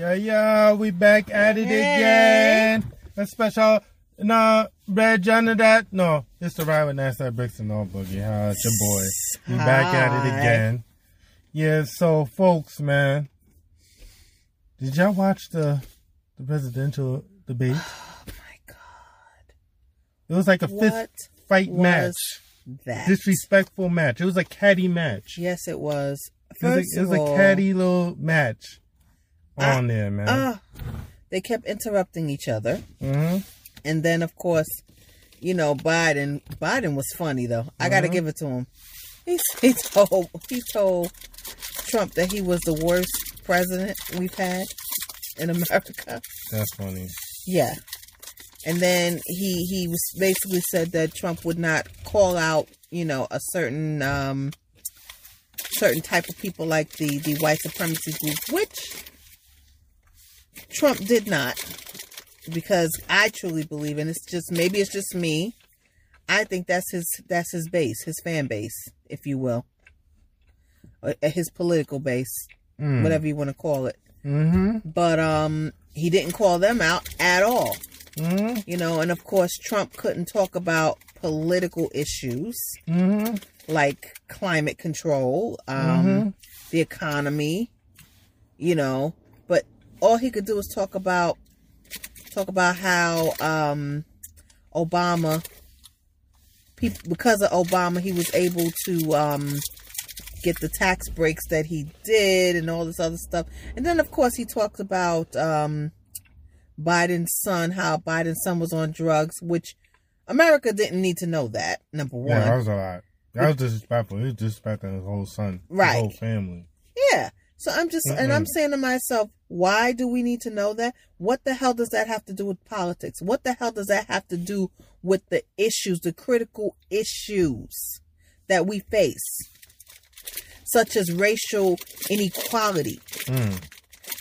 Yeah, yeah, we back at it Hey. again. A special, no, Red Johnny that. No, it's the ride with Nazdaq Brixx and all boogie. Huh? It's your boy. We back at it again. Yeah, so folks, man, did y'all watch the the presidential debate? Oh my God. It was like a What fight was match, that? disrespectful match. It was a catty match. Yes, it was. It was, First a, it was of a catty little match I- on there, man. uh, they kept interrupting each other. hmm And then, of course, you know, Biden. Biden was funny though. I got to give it to him. He, he told he told Trump that he was the worst president we've had in America. That's funny. Yeah. And then he he was basically said that Trump would not call out, you know, a certain um certain type of people like the the white supremacy group, which Trump did not. Because I truly believe and it's just maybe it's just me. I think that's his that's his base, his fan base, if you will. Or, uh, His political base, Mm. whatever you want to call it. Mm-hmm. But um he didn't call them out at all Mm-hmm. you know, and of course, Trump couldn't talk about political issues Mm-hmm. like climate control, um, Mhm. the economy, you know, all he could do was talk about talk about how um, Obama, people, because of Obama, he was able to um, get the tax breaks that he did and all this other stuff. And then, of course, he talked about um, Biden's son, how Biden's son was on drugs, which America didn't need to know that. Number one, Yeah, that was a lot. That was disrespectful. He was disrespecting his whole son, Right. his whole family. Yeah. So I'm just, and I'm saying to myself, why do we need to know that? What the hell does that have to do with politics? What the hell does that have to do with the issues, the critical issues that we face, such as racial inequality, Mm.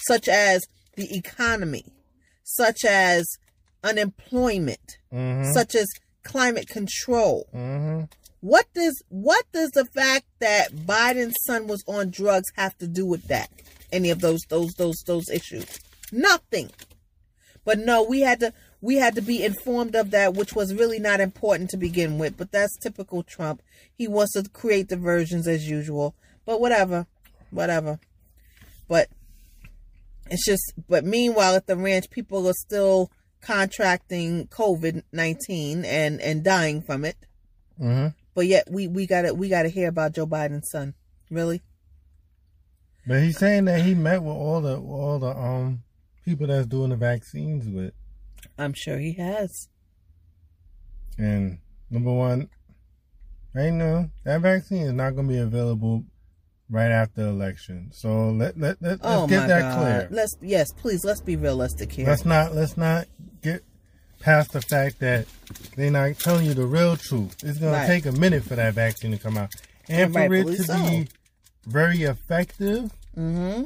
such as the economy, such as unemployment, Mm-hmm. such as climate control? mm-hmm. What does what does the fact that Biden's son was on drugs have to do with that? Any of those those those those issues? Nothing. But no, we had to we had to be informed of that, which was really not important to begin with. But that's typical Trump. He wants to create diversions as usual. But whatever, whatever. But it's just. But meanwhile, at the ranch, people are still contracting COVID nineteen and and dying from it. Mm-hmm. But yet we we gotta we gotta hear about Joe Biden's son. Really? But he's saying that he met with all the all the um people that's doing the vaccines with, I'm sure he has. and number one, right now that vaccine is not going to be available right after election. So let let, let oh let's get that God. clear. Let's yes, please let's be realistic here. Let's not let's not get past the fact that they're not telling you the real truth. It's gonna Right. take a minute for that vaccine to come out, and for it to so. be very effective. mm-hmm.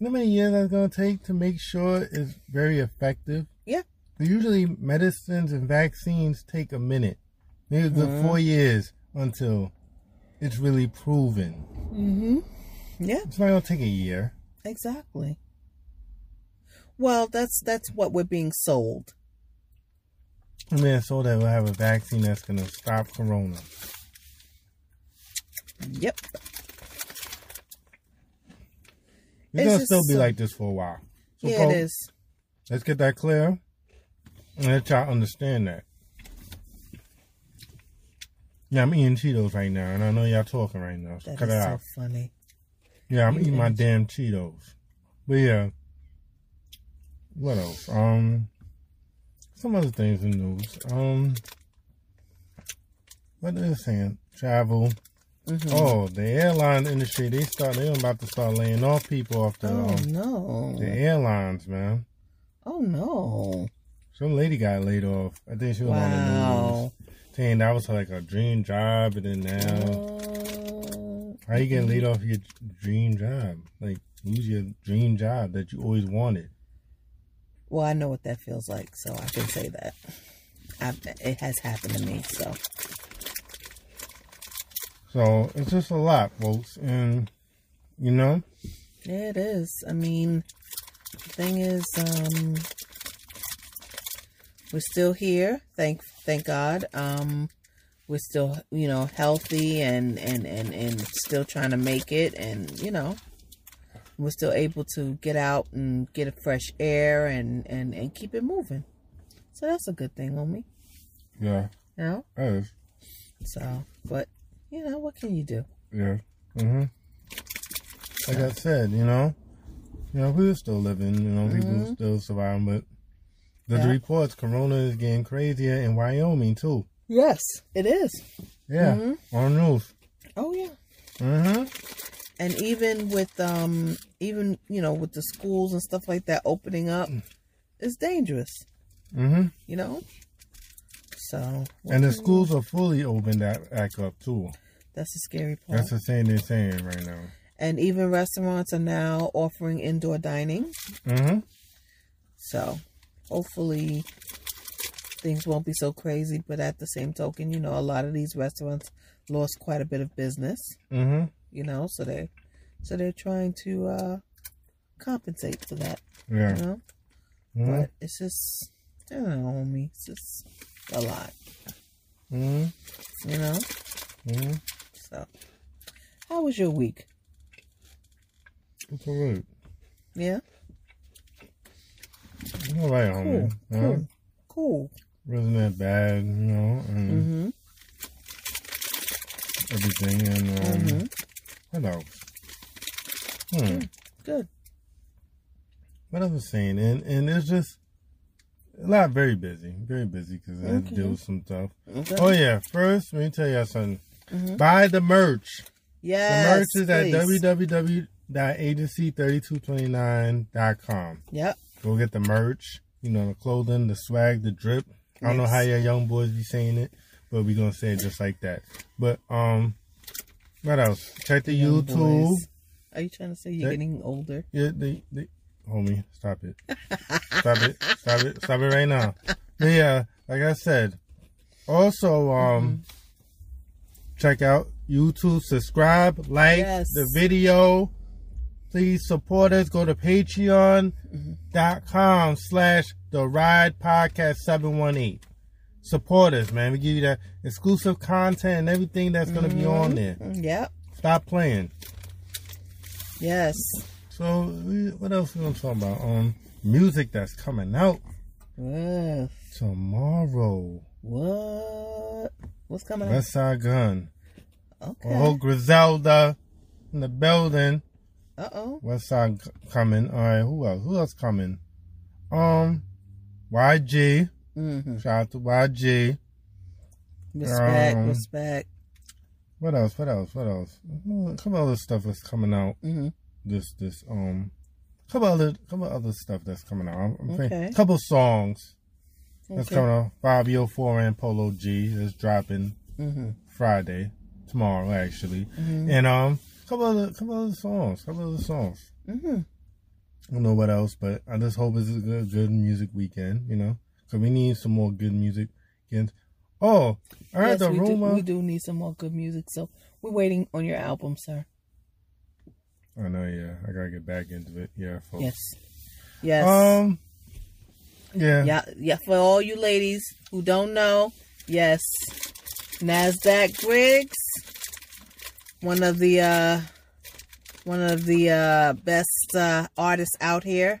You know how many years that's gonna take to make sure it's very effective? Yeah. Usually, medicines and vaccines take a minute, maybe Mhm. four years until it's really proven. Mm-hmm. Yeah, It's not gonna take a year. exactly. Well, that's that's what we're being sold. Mean, so that we'll have a vaccine that's gonna stop corona. Yep. It's, It's gonna still be so- like this for a while. So, yeah, it is. Let's get that clear and let y'all understand that. Yeah, I'm eating Cheetos right now, and I know y'all talking right now. So That cut is it so out. funny. Yeah, I'm You eating my damn Cheetos. But yeah, what else? Um, some other things in news. Um, what are they saying? Travel. Mhm. Oh, the airline industry. They start. They're about to start laying off people off the Oh um, no! the airlines, man. Oh no! Some lady got laid off. I think she was on the news Wow! saying that was like a dream job, and then now Oh. how you getting laid off your dream job? Like lose your dream job that you always wanted. Well, I know what that feels like, so I can say that. I've, it has happened to me, so. So it's just a lot, folks, and you know, Yeah, it is. I mean, the thing is, um, we're still here. Thank thank God. Um, we're still, you know, healthy and and and and still trying to make it, and you know, we're still able to get out and get a fresh air and and and keep it moving. So that's a good thing, homie. Yeah, You know. that is. So, but you know, what can you do? Yeah. Mm-hmm. Like I said, you know, you know, we're still living. You know, people Mhm. still surviving, but there's Yeah. reports Corona is getting crazier in Wyoming too. Yes, it is. Yeah, Mhm. on the news. Oh yeah. Mm-hmm. And even with um even you know with the schools and stuff like that opening up it's dangerous Mm-hmm. you know so And the schools are fully open that back up too. that's the scary part That's the thing they're saying right now. and even restaurants are now offering indoor dining Mm-hmm. so hopefully things won't be so crazy but at the same token you know a lot of these restaurants lost quite a bit of business Mm-hmm. You know so they so they're trying to uh compensate for that Yeah. you know Mm-hmm. But it's just, I don't know, homie. It's just a lot, Mm-hmm. you know? Mm-hmm. So, how was your week? It's all right. Yeah? It's all right, Cool. homie. Cool. Cool. Wasn't that bad, you know, and Mm-hmm. everything. And um, Mm-hmm. what? Hmm. Good. What I was saying, and and it's just a lot very busy, very busy because I had to deal with some stuff. Okay. Oh yeah, first let me tell you something. Mhm. Buy the merch. Yes. the merch is at please. www.agency3229.com. Yep. Go get the merch. You know the clothing, the swag, the drip. I don't know how your young boys be saying it, but we gonna say it just like that. But um, what else? Check the Young YouTube. boys. Are you trying to say you're That- getting older? Yeah, they, they, homie, stop it. stop it. Stop it. Stop it right now. But yeah, like I said. Also, um check out YouTube, subscribe, like Yes. the video. Please support us. Go to patreon.com slash the ride podcast 718. Support us, man. We give you that exclusive content and everything that's gonna be on there. Mm, Yep. Stop playing. Yes. So what else we gonna talk about? Um, music that's coming out Ugh. tomorrow. What? What's coming? West Side Gun. Okay. Oh, Griselda in the building. Uh oh. Westside coming. All right. Who else? Who else coming? Um, YG. Mm-hmm. Shout out to YG. Respect. Um, respect. What else? What else? What else? Hmm, A couple other stuff that's coming out. Mm-hmm. This this um, couple other couple other stuff that's coming out. I'm, I'm thinking- Okay. couple songs. That's Okay. coming out. Fivio Foreign and Polo G is dropping Mm-hmm. Friday, tomorrow actually, Mm-hmm. and um, couple other couple other songs, couple other songs. Mm-hmm. I don't know what else, but I just hope it's a good, good music weekend. You know, because we need some more good music. Weekends. Oh, I heard Yes, the we rumor. Do, we do need some more good music, so we're waiting on your album, sir. I know, yeah, I gotta get back into it. Yeah, folks. Yes. Yes. Um. Yeah. yeah, yeah. For all you ladies who don't know, yes, Nazdaq Brixx, one of the uh, one of the uh, best uh, artists out here.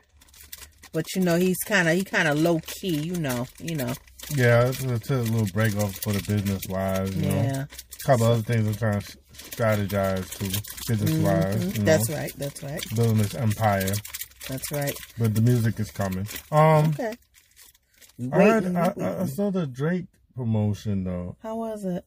But you know he's kind of he kind of low key, you know, you know. Yeah, it's a, it's a little break off for the business wise. You know, Yeah, a couple other things I'm trying to strategize too, business wise. Mhm. You know, that's right. That's right. building this empire. That's right. But the music is coming. Um, Okay. I waiting, I, we I, I saw the Drake promotion though. How was it?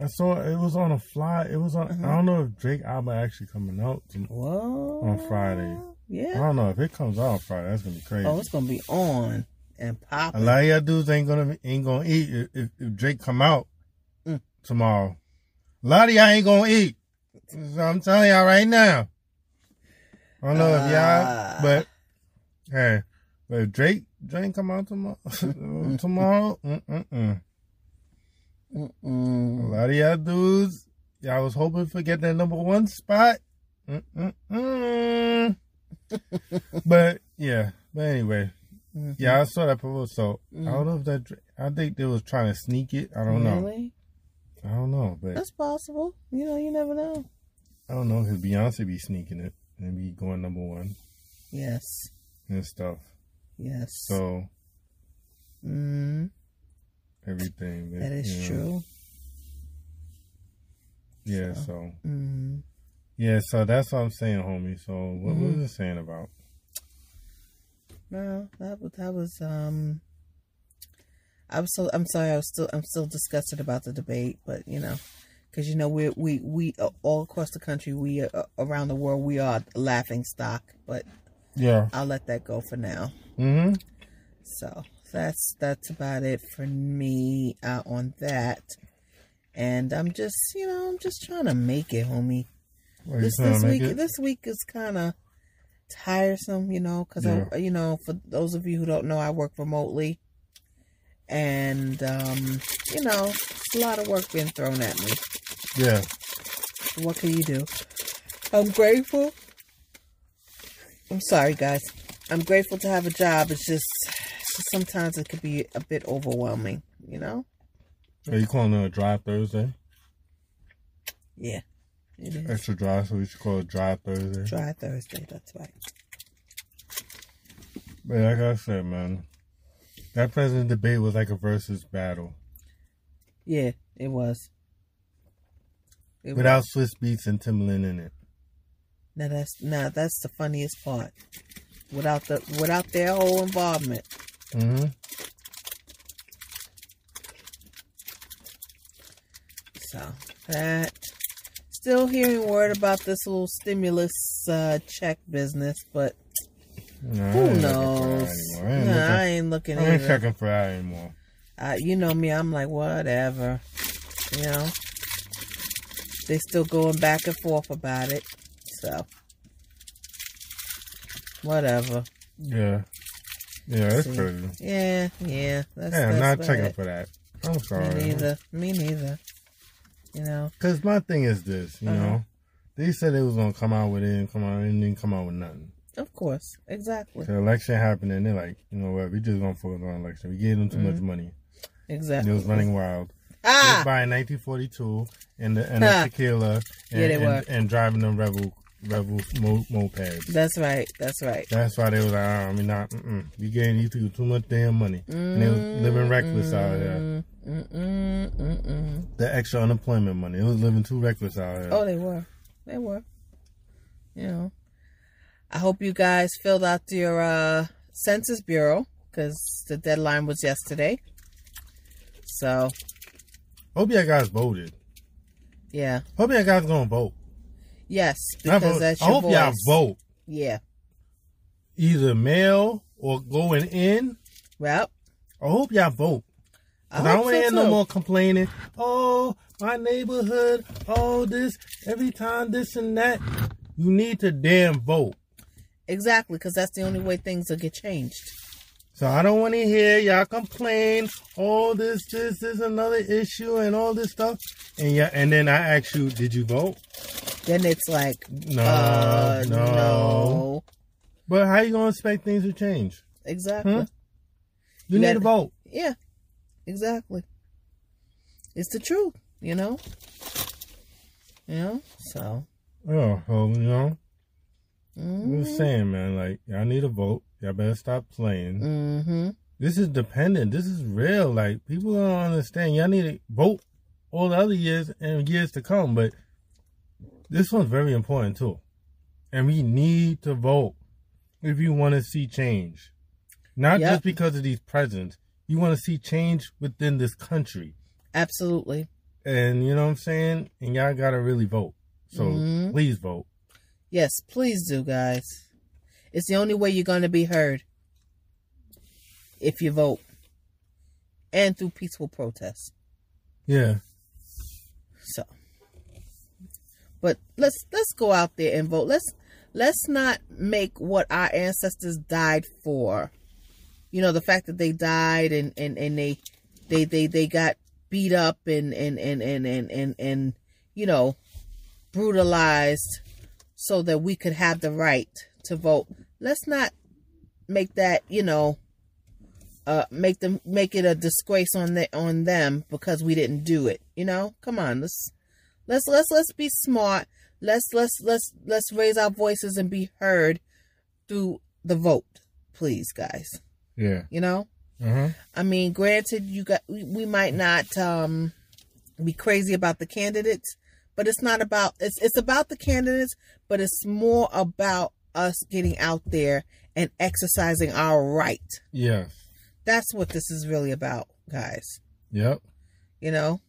I saw it was on a fly. It was on. Uh-huh. I don't know if Drake album actually coming out. to-. On Friday. I don't know if it comes out Friday. That's gonna be crazy. Oh, it's gonna be on and pop. a lot of y'all dudes ain't gonna ain't gonna eat if, if, if Drake come out Mm. tomorrow. A lot of y'all ain't gonna eat. So I'm telling y'all right now. I don't know if Ah. y'all, but hey, but if Drake Drake come out tomorrow, tomorrow, mm-mm-mm. a Mm-mm. lot of y'all dudes, y'all was hoping for get that number one spot. Mm-mm-mm. but yeah, but anyway, yeah, I saw that proposal. So I don't know if that. I think they was trying to sneak it. I don't know. Really? I don't know, but That's possible. You know, you never know. I don't know because Beyonce be sneaking it and be going number one Yes. and stuff. Yes. So mm, everything. that is you know, true. Yeah. So Mm. Yeah. So that's what I'm saying, homie. So what Mm-hmm. was it saying about? No, that was that was um. I was so I'm sorry. I was still I'm still disgusted about the debate, but you know, because you know we we we all across the country, we uh, around the world, we are laughing stock. But Yeah. I'll let that go for now. Mm-hmm. So that's that's about it for me uh, on that. And I'm just you know I'm just trying to make it, homie. This this week it? this week is kind of tiresome, you know, because I Yeah. you know for those of you who don't know, I work remotely, and um, you know, it's a lot of work being thrown at me. Yeah. What can you do? I'm grateful. I'm sorry, guys. I'm grateful to have a job. It's just, it's just sometimes it could be a bit overwhelming, you know. Are you calling it a dry Thursday? Yeah, it is. Extra dry, so we should call it dry Thursday. Dry Thursday. That's right. But like I said, man, that president debate was like a Verzuz battle Yeah, it was. It without Swizz Beatz and Timbaland in it. Now that's now that's the funniest part. Without the without their whole involvement. Mm-hmm. So that still hearing word about this little stimulus uh, check business, but Nah, who I ain't knows? looking for that anymore. I ain't, looking, I ain't checking for that anymore. Uh, you know me, I'm like whatever. You know, they still going back and forth about it, so whatever. Yeah. Yeah, that's See. crazy. Yeah, yeah. That's, Yeah, I'm not checking it. for that. I'm sorry. Me neither. Me neither. You know. Because my thing is this, you Uh-huh. know, they said they was gonna come out with it and come out and didn't come out with nothing. Of course, exactly, The election happened and they're like, you know what, we just gonna focus on election. We gave them too much Mm-hmm. money. And exactly. it was running wild. Ah, buying 1942 and the and the tequila and, Yeah, they and, were. and driving them rebel rebel mo- mopeds. that's right. That's right. That's why they was like, oh, I mean, not, mm-mm. we gave these people too much damn money, and they was living reckless out here. Mm-mm, mm-mm. The extra unemployment money, it was living too reckless out here. Oh, they were. They were. You know. I hope you guys filled out your uh, Census Bureau because the deadline was yesterday. So Hope y'all guys voted. yeah, Hope y'all guys gonna vote. Yes, I because vote- that's I your hope voice. y'all vote Yeah. either mail or going in. Well, I hope y'all vote. I, I, don't want to so hear no more complaining. Oh, my neighborhood. Oh, this every time this and that. You need to damn vote. Exactly, because that's the only way things will get changed. So I don't want to hear y'all complain. Oh, this, this is another issue and all this stuff. And yeah, and then I ask you, did you vote? Then it's like, No, uh, no. no. But how you gonna expect things to change? Exactly. Hmm? You, You need to vote. Yeah, exactly. It's the truth, you know? You know? So, Oh, so, you know, I'm mm just saying, man. Like, y'all need to vote. Y'all better stop playing. hmm. This is dependent. This is real. Like, people don't understand. Y'all need to vote all the other years and years to come. But this one's very important too. And we need to vote if you want to see change. Not Yep. just because of these presidents. You want to see change within this country. Absolutely. And you know what I'm saying? And y'all got to really vote. So Mhm. please vote. Yes, please do, guys. It's the only way you're going to be heard if you vote and through peaceful protests. Yeah. So, but let's let's go out there and vote. Let's let's not make what our ancestors died for. You know, the fact that they died and and and they they they they got beat up and and and and and and, and you know brutalized so that we could have the right to vote. Let's not make that, you know, uh make them make it a disgrace on the on them because we didn't do it. You know? Come on, let's let's let's let's be smart. Let's let's let's let's raise our voices and be heard through the vote, please, guys. Yeah. You know? Uh-huh. I mean, granted, you got we, we might not um be crazy about the candidates, but it's not about it's it's about the candidates, but it's more about us getting out there and exercising our right. Yeah. That's what this is really about, guys. Yep. You know?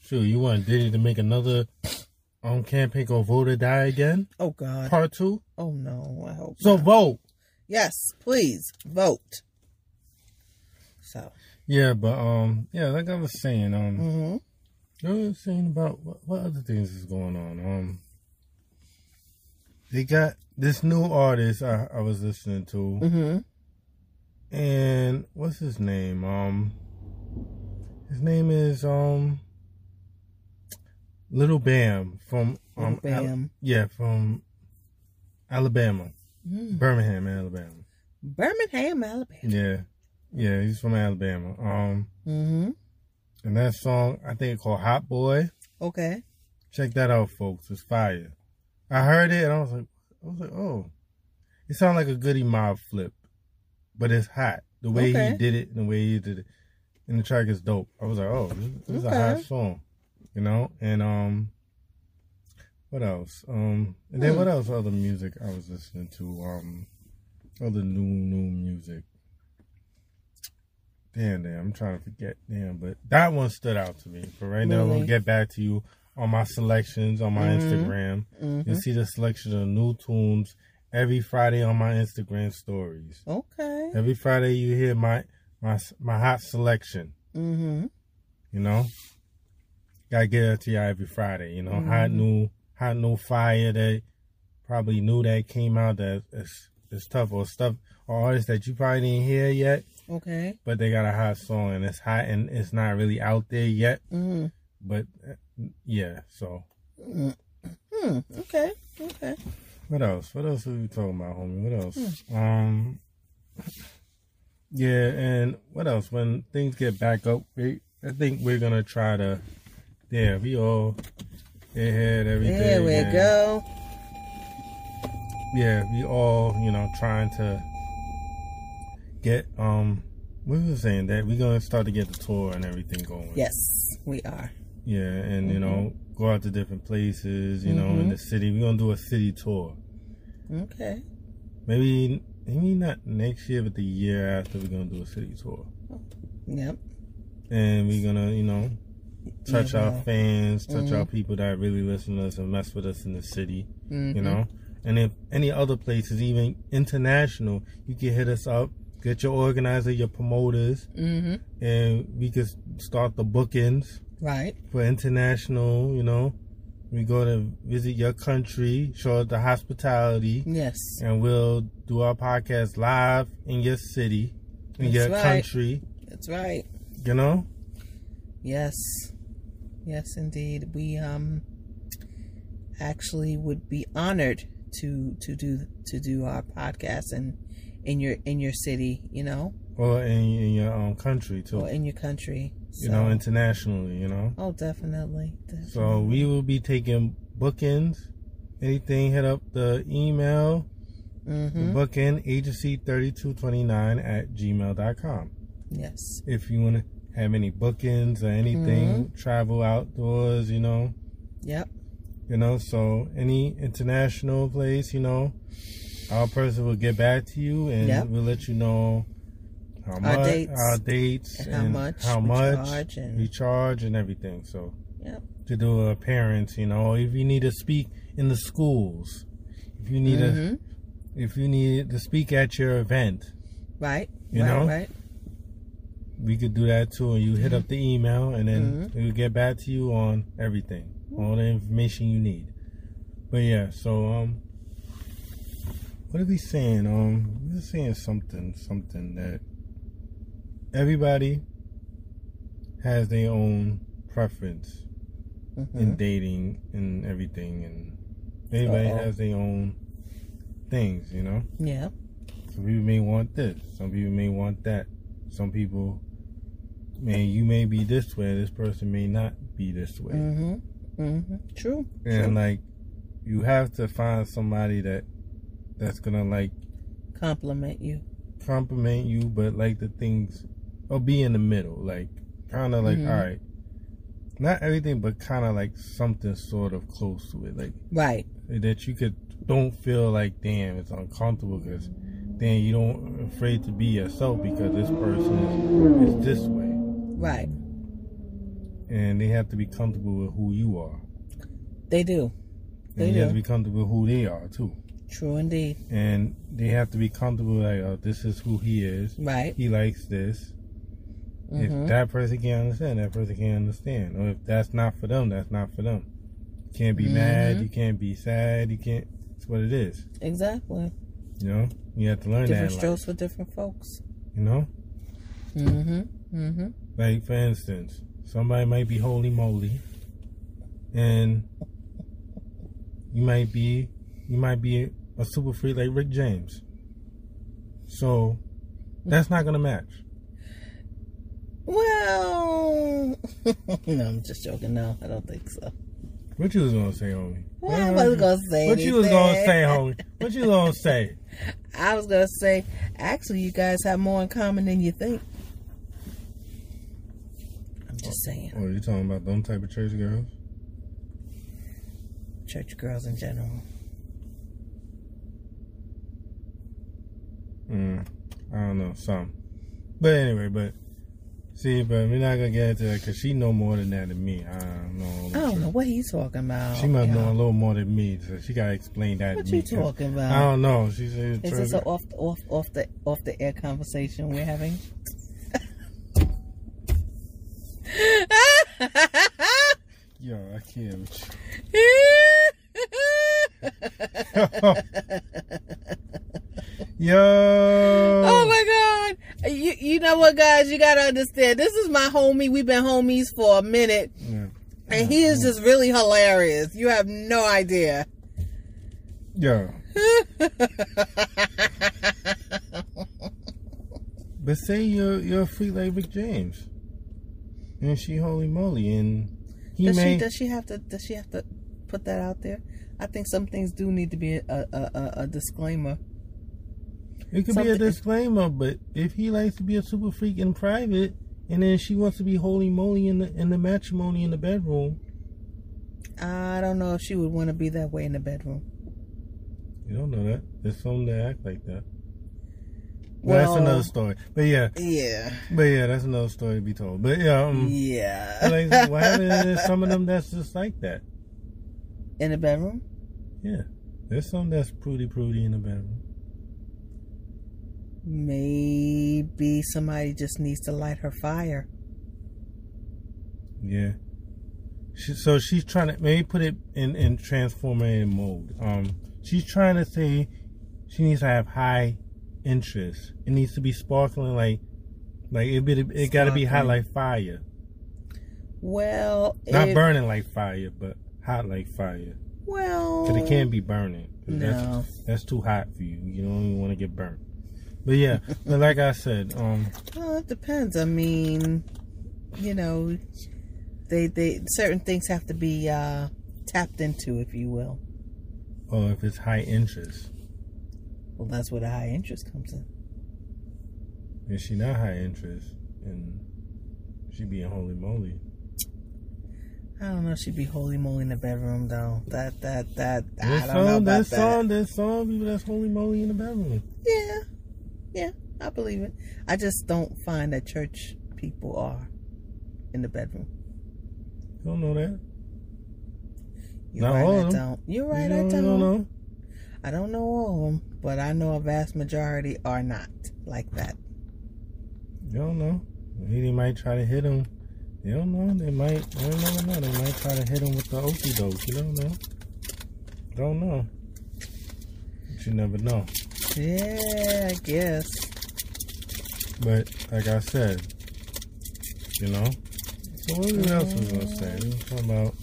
Sure, you want Diddy to make another um campaign called Vote or Die again? Oh God. Part two? Oh no, I hope. So not. vote. Yes, please vote. So. Yeah, but um yeah, like I was saying, um Mhm. I was saying about what, what other things is going on. Um they got this new artist I, I was listening to Mhm. and what's his name? Um his name is um Little Bam from um Little Al- Bam. yeah, from Alabama. Mm. Birmingham, Alabama. Birmingham, Alabama. Yeah. Yeah, he's from Alabama. Um mm-hmm. and that song I think it's called Hot Boy. Okay. Check that out, folks. It's fire. I heard it and I was like I was like, oh. It sounded like a Goodie Mob flip. But it's hot. The way Okay. he did it and the way he did it. And the track is dope. I was like, oh, this, this is a hot song. You know? And um what else? Um and then Hmm. what else other music I was listening to? Um other new new music. Damn, damn, I'm trying to forget. Damn, but that one stood out to me. For right now, I'm gonna get back to you on my selections on my Mhm. Instagram. Mhm. You see the selection of new tunes every Friday on my Instagram stories. Okay. Every Friday you hear my my my hot selection. Mhm. You know, gotta get it to you every Friday. You know, hot Mhm. new hot new fire that probably knew that came out that is is tough or stuff or artists that you probably didn't hear yet, Okay. but they got a hot song and it's hot and it's not really out there yet. Mhm. But yeah, so Hmm. Okay. Okay. What else? What else are we talking about, homie? What else? Hmm. Um, yeah, and what else? When things get back up, we, I think we're gonna try to. Yeah, we all ahead everything. There we and, go. Yeah, we all you know trying to get um. We were saying that we're gonna start to get the tour and everything going. Yes, we are. Yeah, and you know go out to different places. You know, Mhm. in the city. We're gonna do a city tour. Okay. Maybe maybe not next year, but the year after we're gonna do a city tour, Yep. and we're gonna you know touch Yeah, our fans, touch our Mhm. people that really listen to us and mess with us in the city, you know. And if any other places, even international, you can hit us up, get your organizer, your promoters, Mhm. and we could start the bookings Right. for international. You know, we go to visit your country, show the hospitality. Yes. and we'll do our podcast live in your city, in That's your right. country. That's right. You know, Yes. Yes, indeed. We um actually would be honored to to do to do our podcast and in your in your city, you know, or in, in your own country too. or in your country. You know, internationally. You know, oh, definitely. definitely. so we will be taking bookings. Anything, hit up the email, Mhm. the booking agency thirty two twenty nine at gmail.com. Yes. If you want to have any bookings or anything, Mm-hmm. travel outdoors, you know, Yep. you know so any international place you know our person will get back to you and Yep. we'll let you know how much dates. our dates And how much how we much charge and- we charge and everything so Yep. to do a appearance you know if you need to speak in the schools if you need Mhm. to if you need to speak at your event Right. You right, know? Right. we could do that too and you hit up the email and then Mm-hmm. we'll get back to you on everything all the information you need but yeah so um what are we saying um we were saying something something that everybody has their own preference in Mhm. dating and everything and everybody Uh-oh. has their own things, you know. Yeah. Some people may want this. Some people may want that. Some people, man, you may be this way. This person may not be this way. Mm-hmm. Mm-hmm. True. And True. like, you have to find somebody that that's gonna like Compliment you. compliment you, but like the things, or be in the middle. Like, kind of like, Mhm. all right, not everything, but kind of like something sort of close to it. Like Right. that you could don't feel like damn it's uncomfortable because then you don't afraid to be yourself because this person is, is this way Right. and they have to be comfortable with who you are They do. and They you have to be comfortable with who they are too True indeed. and they have to be comfortable like oh this is who he is Right. he likes this Mhm. if that person can't understand that person can't understand or if that's not for them that's not for them you can't be mad Mhm. you can't be sad you can't it's what it is Exactly. you know you have to learn Different that life, strokes for different folks. you know Mm-hmm. Mm-hmm. Like for instance, somebody might be holy moly, and you might be you might be a super freak like Rick James. So that's not gonna match. Well, no, I'm just joking. No, I don't think so. What you was gonna say, homie? Well, I wasn't gonna say What you was gonna anything. say, homie? What you gonna say? I was gonna say, actually, you guys have more in common than you think. I'm just saying, Oh, you talking about them type of church girls? church girls in general. Mm, I don't know, some. But anyway, but see, but we're not gonna get into that because she know more than that than me. I don't know. I don't know what he's talking about. She must Yeah. know a little more than me, so she gotta explain that What to me. you 'cause talking about? I don't know. She said, Is this an off off off the off the air conversation we're having? "Yo, I can't." with you." Yo. Oh! You you know what, guys? You gotta understand. This is my homie. We've been homies for a minute, Yeah. and he is just really hilarious. You have no idea. Yo. But say you're you're a like Rick James, and she holy moly, and he does may. she does she have to does she have to put that out there? I think some things do need to be a a, a, a disclaimer. It could be a disclaimer, but if he likes to be a super freak in private, and then she wants to be holy moly in the in the matrimony in the bedroom, I don't know if she would want to be that way in the bedroom. you don't know that. There's some that act like that. Well, that's another story. But yeah, Yeah, but yeah, that's another story to be told. But yeah, um, yeah. like, what happened is some of them that's just like that. in the bedroom. Yeah, there's some that's prudy prudy in the bedroom. Maybe somebody just needs to light her fire. Yeah. She, so she's trying to maybe put it in in transformative mode. Um, she's trying to say she needs to have high interest. It needs to be sparkling like like it be it got to be hot like fire, Well, not if- burning like fire, but hot like fire. Well, But it can't be burning. No. That's, that's too hot for you. You don't even want to get burnt. But yeah, but like I said, um, Well, it depends. I mean, you know, they they certain things have to be uh, tapped into, if you will. oh, if it's high interest, Well, that's where the high interest comes in. if she not high interest, and she being holy moly. I don't know. if She'd be holy moly in the bedroom, though. That that that There's I don't know about there's that. some, there's some people that's holy moly in the bedroom. Yeah, yeah, I believe it. I just don't find that church people are in the bedroom. You don't know that. You're Not right, all I them. don't. You're right, you I don't, don't. you know. I don't know all of them, but I know a vast majority are not like that. You don't know. He might try to hit him. You don't know. They might. I don't never know. They might try to hit him with the okie doke. You don't know. Don't know. But you never know. Yeah, I guess. But like I said, you know. So what else was I gonna say? Talking about.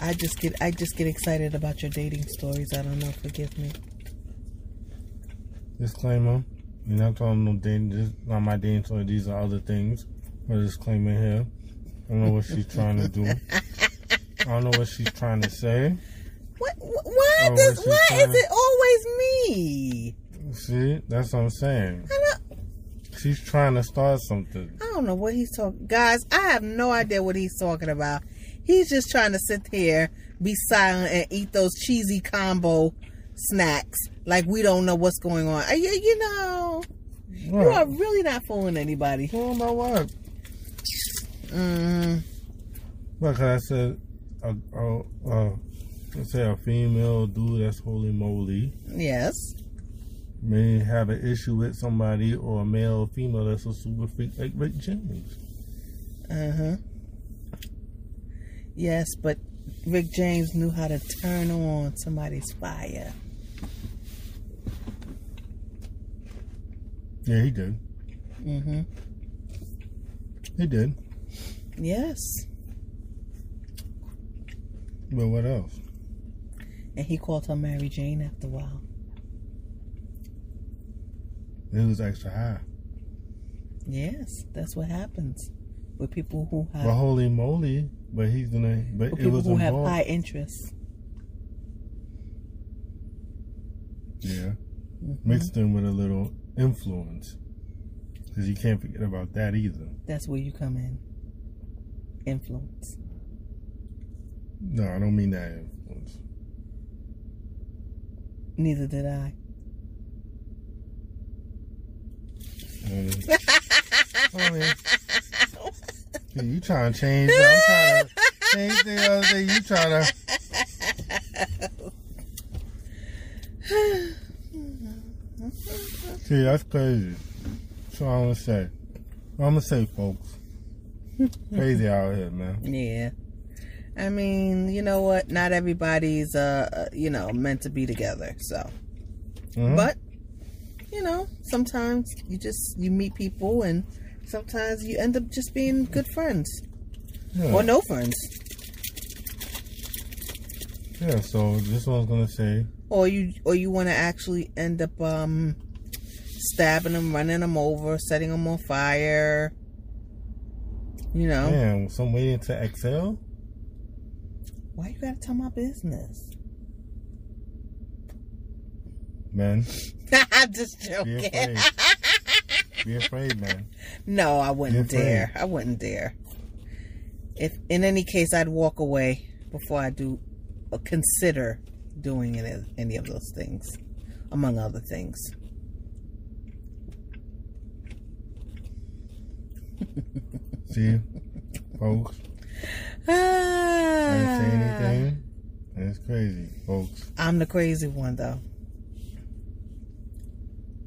I just get I just get excited about your dating stories. I don't know. Forgive me. Disclaimer. You're not talking no dating. This not my dating story. These are other things. A disclaimer here. I don't know what she's trying to do. I don't know what she's trying to say. What? wh- Why Oh, what's Why is it always me? See, that's what I'm saying. She's trying to start something. I don't know what he's talking. Guys, I have no idea what he's talking about. He's just trying to sit here, be silent, and eat those cheesy combo snacks like we don't know what's going on. Uh, You, you know, you are really not fooling anybody. Well, know what? Mm, Because I said, uh, uh, uh, let's say a female dude that's holy moly yes. may have an issue with somebody or a male or female that's a super freak like Rick James. Uh huh. Yes, but Rick James knew how to turn on somebody's fire. Yeah, he did. Mm-hmm. He did. Yes. But what else? And he called her Mary Jane after a while. It was extra high. Yes, that's what happens with people who have But holy moly, but he's gonna. But with it people was who have high interests. Yeah, Mhm. mixed in with a little influence, because you can't forget about that either. That's where you come in. Influence. No, I don't mean that influence. Neither did I. Um, I mean, yeah, you trying to change? I'm trying to change the other day. You trying to? See, that's crazy. That's what I'm gonna say. I'm gonna say, folks. Crazy out here, man. Yeah. I mean, you know what? Not everybody's uh, uh you know, meant to be together. So, Mhm. but you know, sometimes you just you meet people and sometimes you end up just being good friends yeah. or no friends. yeah. So this one's gonna say, or you or you want to actually end up um stabbing them running them over setting them on fire you know man, some waiting to exhale. Why you gotta tell my business? Man, i'm just be joking. afraid. be afraid, man. no i wouldn't dare. I wouldn't dare. If in any case i'd walk away before i do or consider doing any, any of those things among other things. See, folks. I didn't say anything. It's crazy, folks. i'm the crazy one though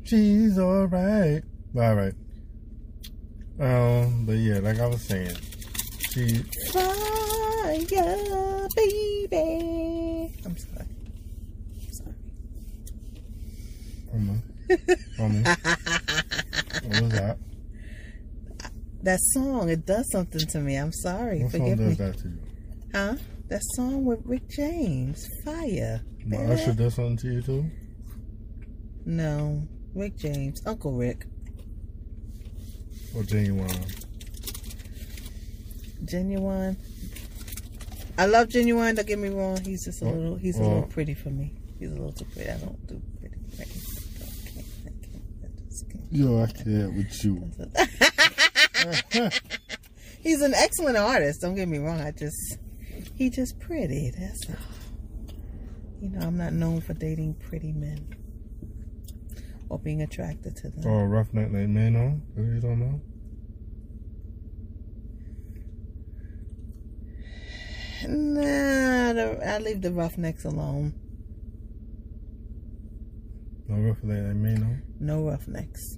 She's alright. Alright. Um, but yeah, like I was saying, she Fire, baby. I'm sorry. I'm sorry. hold on. Hold on. What was that? That song, it does something to me. I'm sorry. What song Forgive does me. that to you? Huh? That song with Rick James. Fire. My baby. Usher does something to you too? No. Rick James. Uncle Rick. Or Ginuwine? Ginuwine. I love Ginuwine, don't get me wrong. He's just a Oh, little he's a oh. little pretty for me. He's a little too pretty. I don't do pretty. I can't. I can't. I can't. I just can't. Yo, I can't with you. He's an excellent artist. Don't get me wrong. I just he just pretty. That's all. You know, I'm not known for dating pretty men or being attracted to them. or roughneck like man on? You talking about? Nah, the, I leave the roughnecks alone. No roughneck like man on? No roughnecks.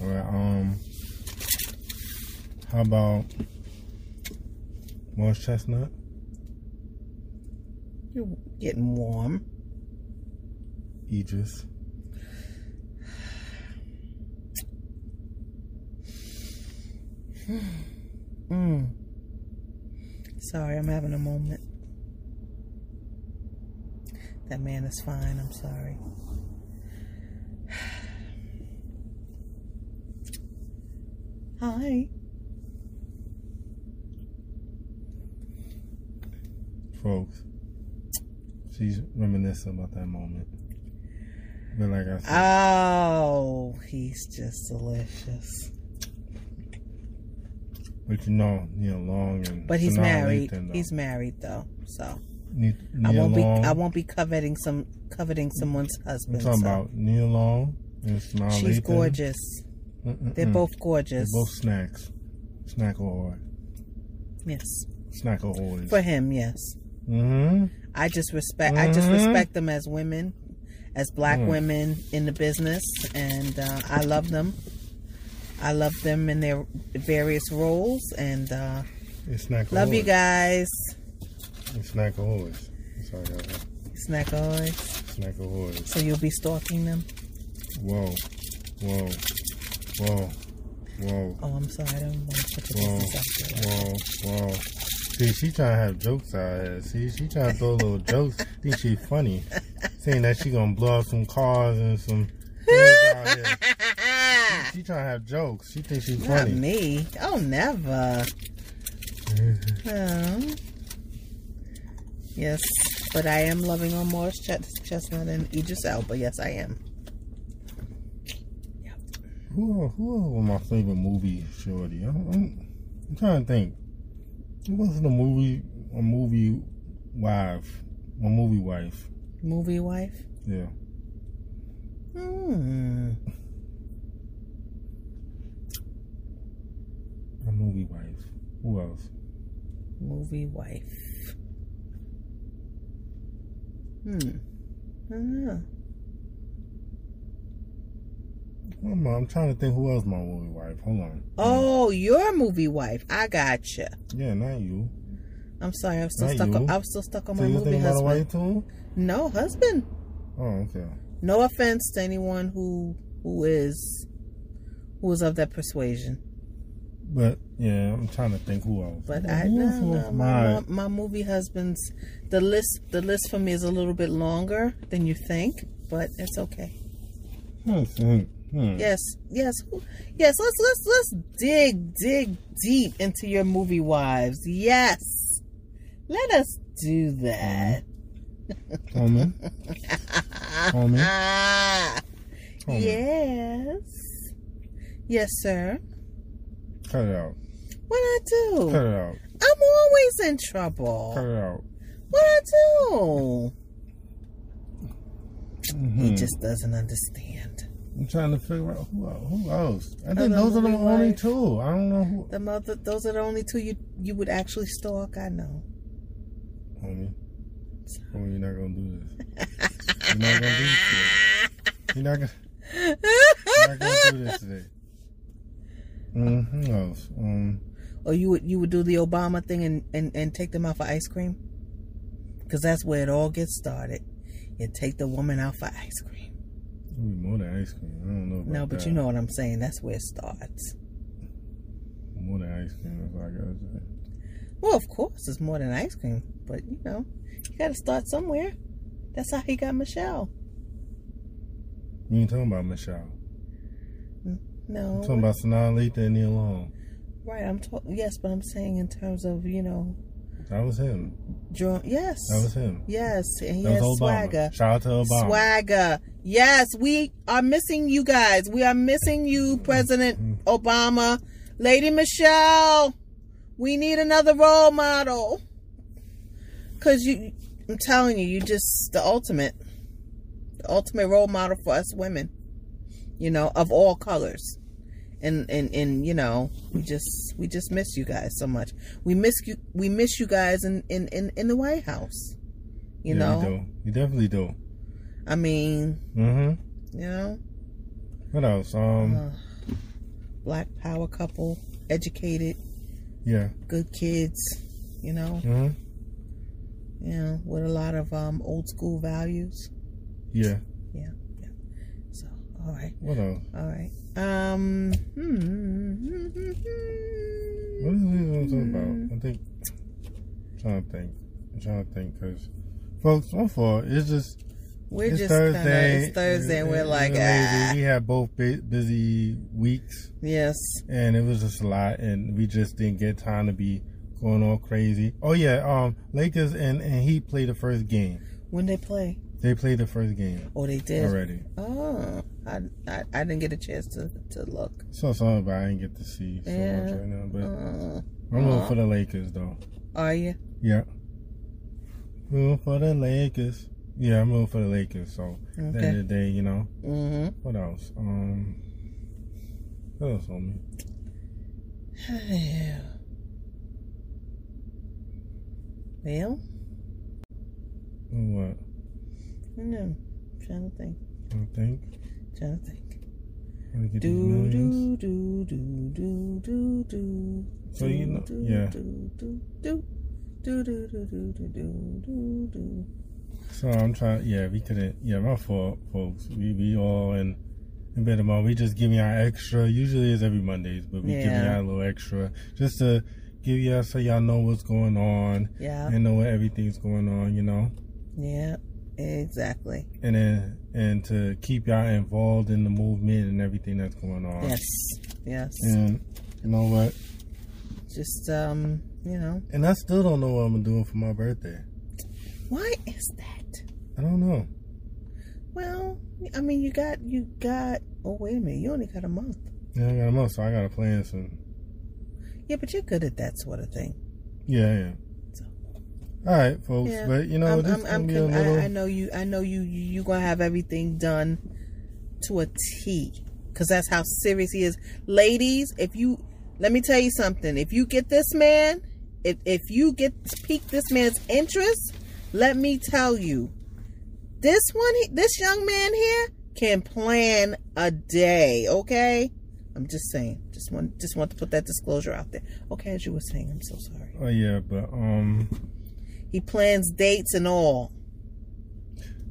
Alright, um how about Morris Chestnut? You're getting warm. Idris. Mm. Sorry, I'm having a moment. That man is fine. I'm sorry. Hi. Folks, she's reminiscing about that moment. But like I said, Oh, he's just delicious. but you know, Nia Long and But he's Sanaa married. He's married though, so Ne- I won't Long. be. I won't be coveting some coveting someone's I'm husband. talking so. about Nia Long and Sanaa She's gorgeous. Mm-mm-mm. They're both gorgeous. They're both snacks. Snack ahoy. Yes, Snack ahoy. for him, yes. Mm-hmm. I just respect. I just Mhm. respect them as women, as black Mm. women in the business, and uh, I love them. I love them in their various roles, and uh, It's snack love you guys. It's snack ahoy. Sorry, guys. Snack boys. Snack ahoy. So you'll be stalking them. Whoa. Whoa. Whoa. Whoa. Oh, I'm sorry. I don't want to put the Whoa. business. Whoa. Whoa. See, she trying to have jokes out here. See, she trying to throw little jokes. Think she funny. Saying that she gonna blow up some cars and some things here. She trying to have jokes. She thinks she's Not funny. me. Oh, never. Oh. Yes, but I am loving on Morris Chest- Chestnut and Idris Elba. Yes, I am. Who who was my favorite movie, Shorty? I'm, I'm, I'm trying to think. Who wasn't a movie? A movie wife. a movie wife. Movie wife. Yeah. Hmm. A movie wife. Who else? Movie wife. Hmm. I don't know. I'm, I'm trying to think who else my movie wife. Hold on. Oh, your movie wife. I gotcha. Yeah, not you. I'm sorry. I'm still Not stuck. you. On, I'm still stuck on So my you movie think about a husband. wife too? No husband. Oh, okay. No offense to anyone who who is who is of that persuasion. But yeah, I'm trying to think who else. But I else no, my- my, my, movie husbands the list the list for me is a little bit longer than you think, but it's okay. Hmm, hmm, hmm. Yes, yes, yes. Let's let's let's dig dig deep into your movie wives. Yes, let us do that. Homie. Ah, Homie. yes, yes, sir. Cut it out. What I do? Cut it out. I'm always in trouble. Cut it out. What I do? Mhm. He just doesn't understand. I'm trying to figure out who. Who else? I think Other those are the movie only wife. two. I don't know who. The mother, those are the only two you you would actually stalk. I know. Homie. Homie, you're not gonna do this. You're not gonna do this today. You're not gonna. You're not gonna do this today. Mm, who else? Um, Or you would you would do the Obama thing and and, and take them out for ice cream? Because that's where it all gets started. You take the woman out for ice cream. More than ice cream. I don't know. About No, but that. you know what I'm saying. That's where it starts. More than ice cream. That's I gotta say. Well, of course, it's more than ice cream, but you know, you got to start somewhere. That's how he got Michelle. You ain't talking about Michelle. No, I'm talking about Sanaa Lathan and Nia Long. right? I'm talking. Yes, but I'm saying in terms of you know, That was him. Yes, That was him. yes, and he That has swagger. Shout out to Obama. Swagger. Yes, we are missing you guys. We are missing you, President mm-hmm. Obama. Lady Michelle, we need another role model. Cause you I'm telling you, you just the ultimate the ultimate role model for us women. You know, of all colors. And and and you know, we just we just miss you guys so much. We miss you we miss you guys in in in, in the White House. You yeah, know, You do. You definitely do. I mean, Mm-hmm. you know, What else? Um, uh, black power couple, educated, yeah. good kids, you know, Mm-hmm. you know, with a lot of um old school values. Yeah. Yeah, yeah. So, all right, What else? all right. Um, What is he talking about? I think I'm trying to think. I'm trying to think because, folks, my fault. It's just We're it's just Thursday. Kinda, it's Thursday, and we're like, ah, we had both busy weeks, yes. and it was just a lot, and we just didn't get time to be going all crazy. Oh yeah, um, Lakers and and Heat played the first game. When they play? They played the first game Oh, they did. already. Oh, I, I I didn't get a chance to to look. So sorry, but I didn't get to see so Yeah. much right now. But Uh, I'm Aw. rooting for the Lakers though. are you? Yeah. Rooting for the Lakers. Yeah, I'm rooting for the Lakers. So at the end of the day, you know, Mm-hmm. what else? Um, what else on me? well, What? I don't know. trying to think. I think. Trying to think. Wanna get these Do do do do do do do. So you know- yeah. Do do do do do do do do do. So I'm trying. Yeah, we couldn't. Yeah, my fault, folks. We we all in bit of money. We just giving y'all extra. Usually it's every Mondays, but we Yeah. y'all a little extra just to give y'all so y'all know what's going on Yeah. and know what everything's going on. You know. Yeah. Exactly. and then and to keep y'all involved in the movement and everything that's going on. Yes. Yes. And you know what? Just um, you know, And I still don't know what I'm doing for my birthday. why is that? I don't know. Well, I mean, you got you got. Oh wait a minute, you only got a month. Yeah, I got a month, so I got to plan some. Yeah, but you're good at that sort of thing. Yeah, yeah. All right, folks. Yeah. But you know, I'm, I'm, I'm con- little. I, I know you. I know you. You you gonna have everything done to a T, because that's how serious he is. Ladies, if you let me tell you something, if you get this man, if if you get pique this man's interest, let me tell you, this one, this young man here can plan a day. Okay, I'm just saying. Just want just want to put that disclosure out there. Okay, as you were saying, I'm so sorry. oh yeah, but um. He plans dates and all.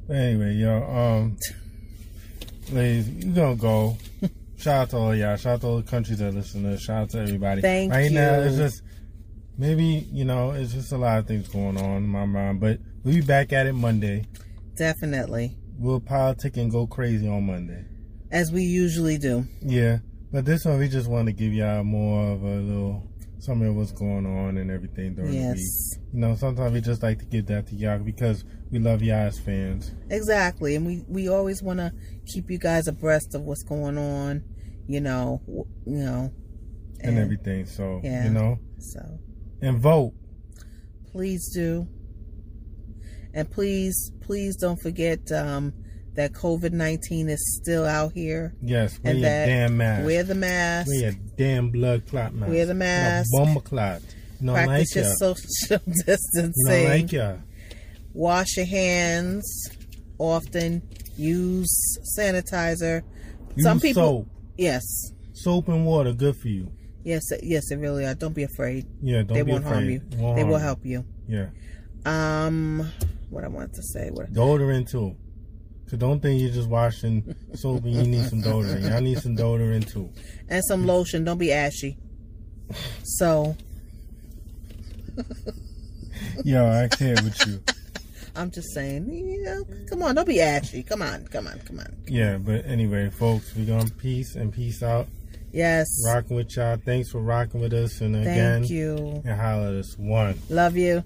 Anyway, yo, um, ladies, you gonna go. Shout out to all y'all. Shout out to all the countries that listen to. Shout out to everybody. Thank right now, it's just maybe you know it's just a lot of things going on in my mind. But we'll be back at it Monday. Definitely. We'll politic and go crazy on Monday. As we usually do. Yeah, but this one we just want to give y'all more of a little something of what's going on and everything during the week. You know, sometimes we just like to give that to y'all because we love y'all as fans. Exactly. And we, we always want to keep you guys abreast of what's going on, you know, you know. and everything. So yeah. you know, So and vote. please do. And please, please don't forget um, that COVID 19 is still out here. Yes, wear And your damn mask. Wear the mask. Wear your damn blood clot mask. Wear the mask. No bomber clot. You don't Practice like your social distancing. don't like ya. Wash your hands often. Use sanitizer. Use Some people, soap. yes, Soap and water, good for you. yes, yes, they really are. Don't be afraid. Yeah, don't they be won't afraid. harm you. Won't they harm will you. help you. Yeah. Um, what I wanted to say. What? Deodorant too. So don't think you're just washing soap and you need some deodorant. Y'all need some deodorant too. And some lotion. Don't be ashy. So Yo, I can't with you. I'm just saying. Know, come on, don't be ashy. Come on, come on, come on. Yeah, but anyway, folks, we're gonna peace and peace out. Yes. Rocking with y'all. Thanks for rocking with us and Thank again you. and holla at us. One. Love you.